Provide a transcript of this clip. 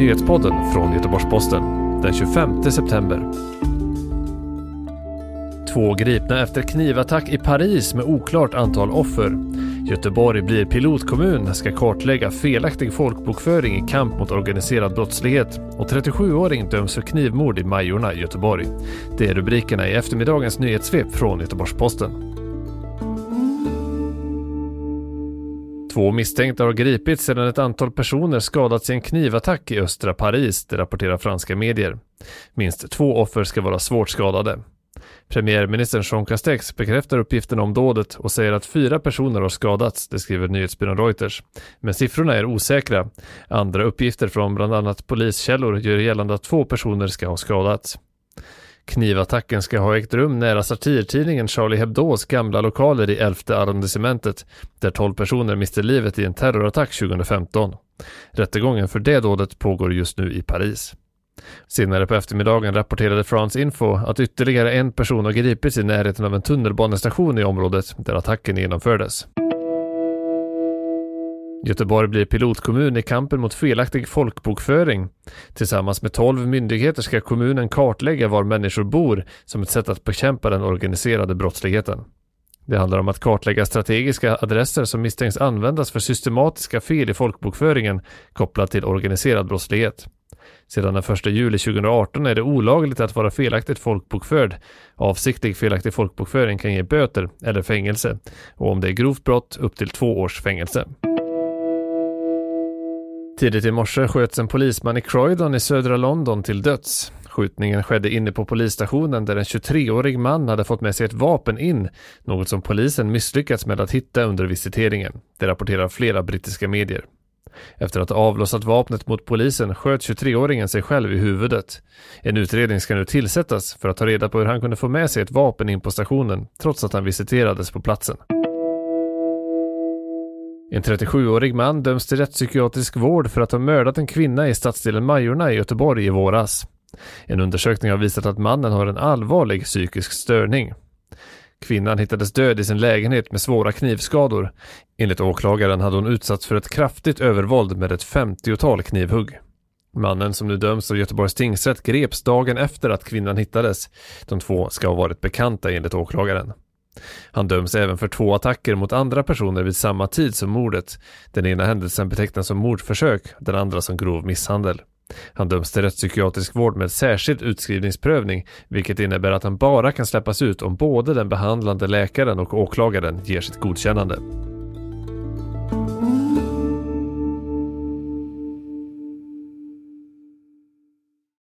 nyhetspodden från Göteborgs-Posten den 25 september. Två gripna efter knivattack i Paris med oklart antal offer. Göteborg blir pilotkommun, ska kartlägga felaktig folkbokföring i kamp mot organiserad brottslighet och 37-åring döms för knivmord i Majorna i Göteborg. Det är rubrikerna i eftermiddagens nyhetssvep från Göteborgs-Posten. Två misstänkta har gripits sedan ett antal personer skadats i en knivattack i östra Paris, det rapporterar franska medier. Minst två offer ska vara svårt skadade. Premiärministern Jean Castex bekräftar uppgifterna om dådet och säger att fyra personer har skadats, det skriver nyhetsbyrån Reuters. Men siffrorna är osäkra. Andra uppgifter från bland annat poliskällor gör gällande att två personer ska ha skadats. Knivattacken ska ha ägt rum nära satirtidningen Charlie Hebdos gamla lokaler i 11 arrondissementet, där 12 personer miste livet i en terrorattack 2015. Rättegången för det dådet pågår just nu i Paris. Senare på eftermiddagen rapporterade France Info att ytterligare en person har gripits i närheten av en tunnelbanestation i området där attacken genomfördes. Göteborg blir pilotkommun i kampen mot felaktig folkbokföring. Tillsammans med 12 myndigheter ska kommunen kartlägga var människor bor som ett sätt att bekämpa den organiserade brottsligheten. Det handlar om att kartlägga strategiska adresser som misstänks användas för systematiska fel i folkbokföringen kopplat till organiserad brottslighet. Sedan den 1 juli 2018 är det olagligt att vara felaktigt folkbokförd. Avsiktlig felaktig folkbokföring kan ge böter eller fängelse och om det är grovt brott upp till två års fängelse. Tidigt i morse sköts en polisman i Croydon i södra London till döds. Skjutningen skedde inne på polisstationen där en 23-årig man hade fått med sig ett vapen in, något som polisen misslyckats med att hitta under visiteringen. Det rapporterar flera brittiska medier. Efter att ha avlossat vapnet mot polisen sköt 23-åringen sig själv i huvudet. En utredning ska nu tillsättas för att ta reda på hur han kunde få med sig ett vapen in på stationen trots att han visiterades på platsen. En 37-årig man döms till rättspsykiatrisk vård för att ha mördat en kvinna i stadsdelen Majorna i Göteborg i våras. En undersökning har visat att mannen har en allvarlig psykisk störning. Kvinnan hittades död i sin lägenhet med svåra knivskador. Enligt åklagaren hade hon utsatts för ett kraftigt övervåld med ett 50-tal knivhugg. Mannen som nu döms av Göteborgs tingsrätt greps dagen efter att kvinnan hittades. De två ska ha varit bekanta enligt åklagaren. Han döms även för två attacker mot andra personer vid samma tid som mordet. Den ena händelsen betecknas som mordförsök, den andra som grov misshandel. Han döms till rättspsykiatrisk vård med särskild utskrivningsprövning, vilket innebär att han bara kan släppas ut om både den behandlande läkaren och åklagaren ger sitt godkännande.